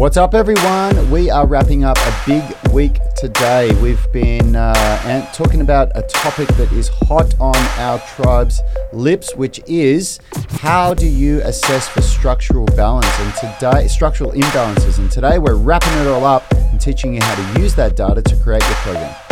What's up, everyone? We are wrapping up a big week today. We've been uh, talking about a topic that is hot on our tribe's lips, which is how do you assess for structural balance and today structural imbalances. And today we're wrapping it all up and teaching you how to use that data to create your program.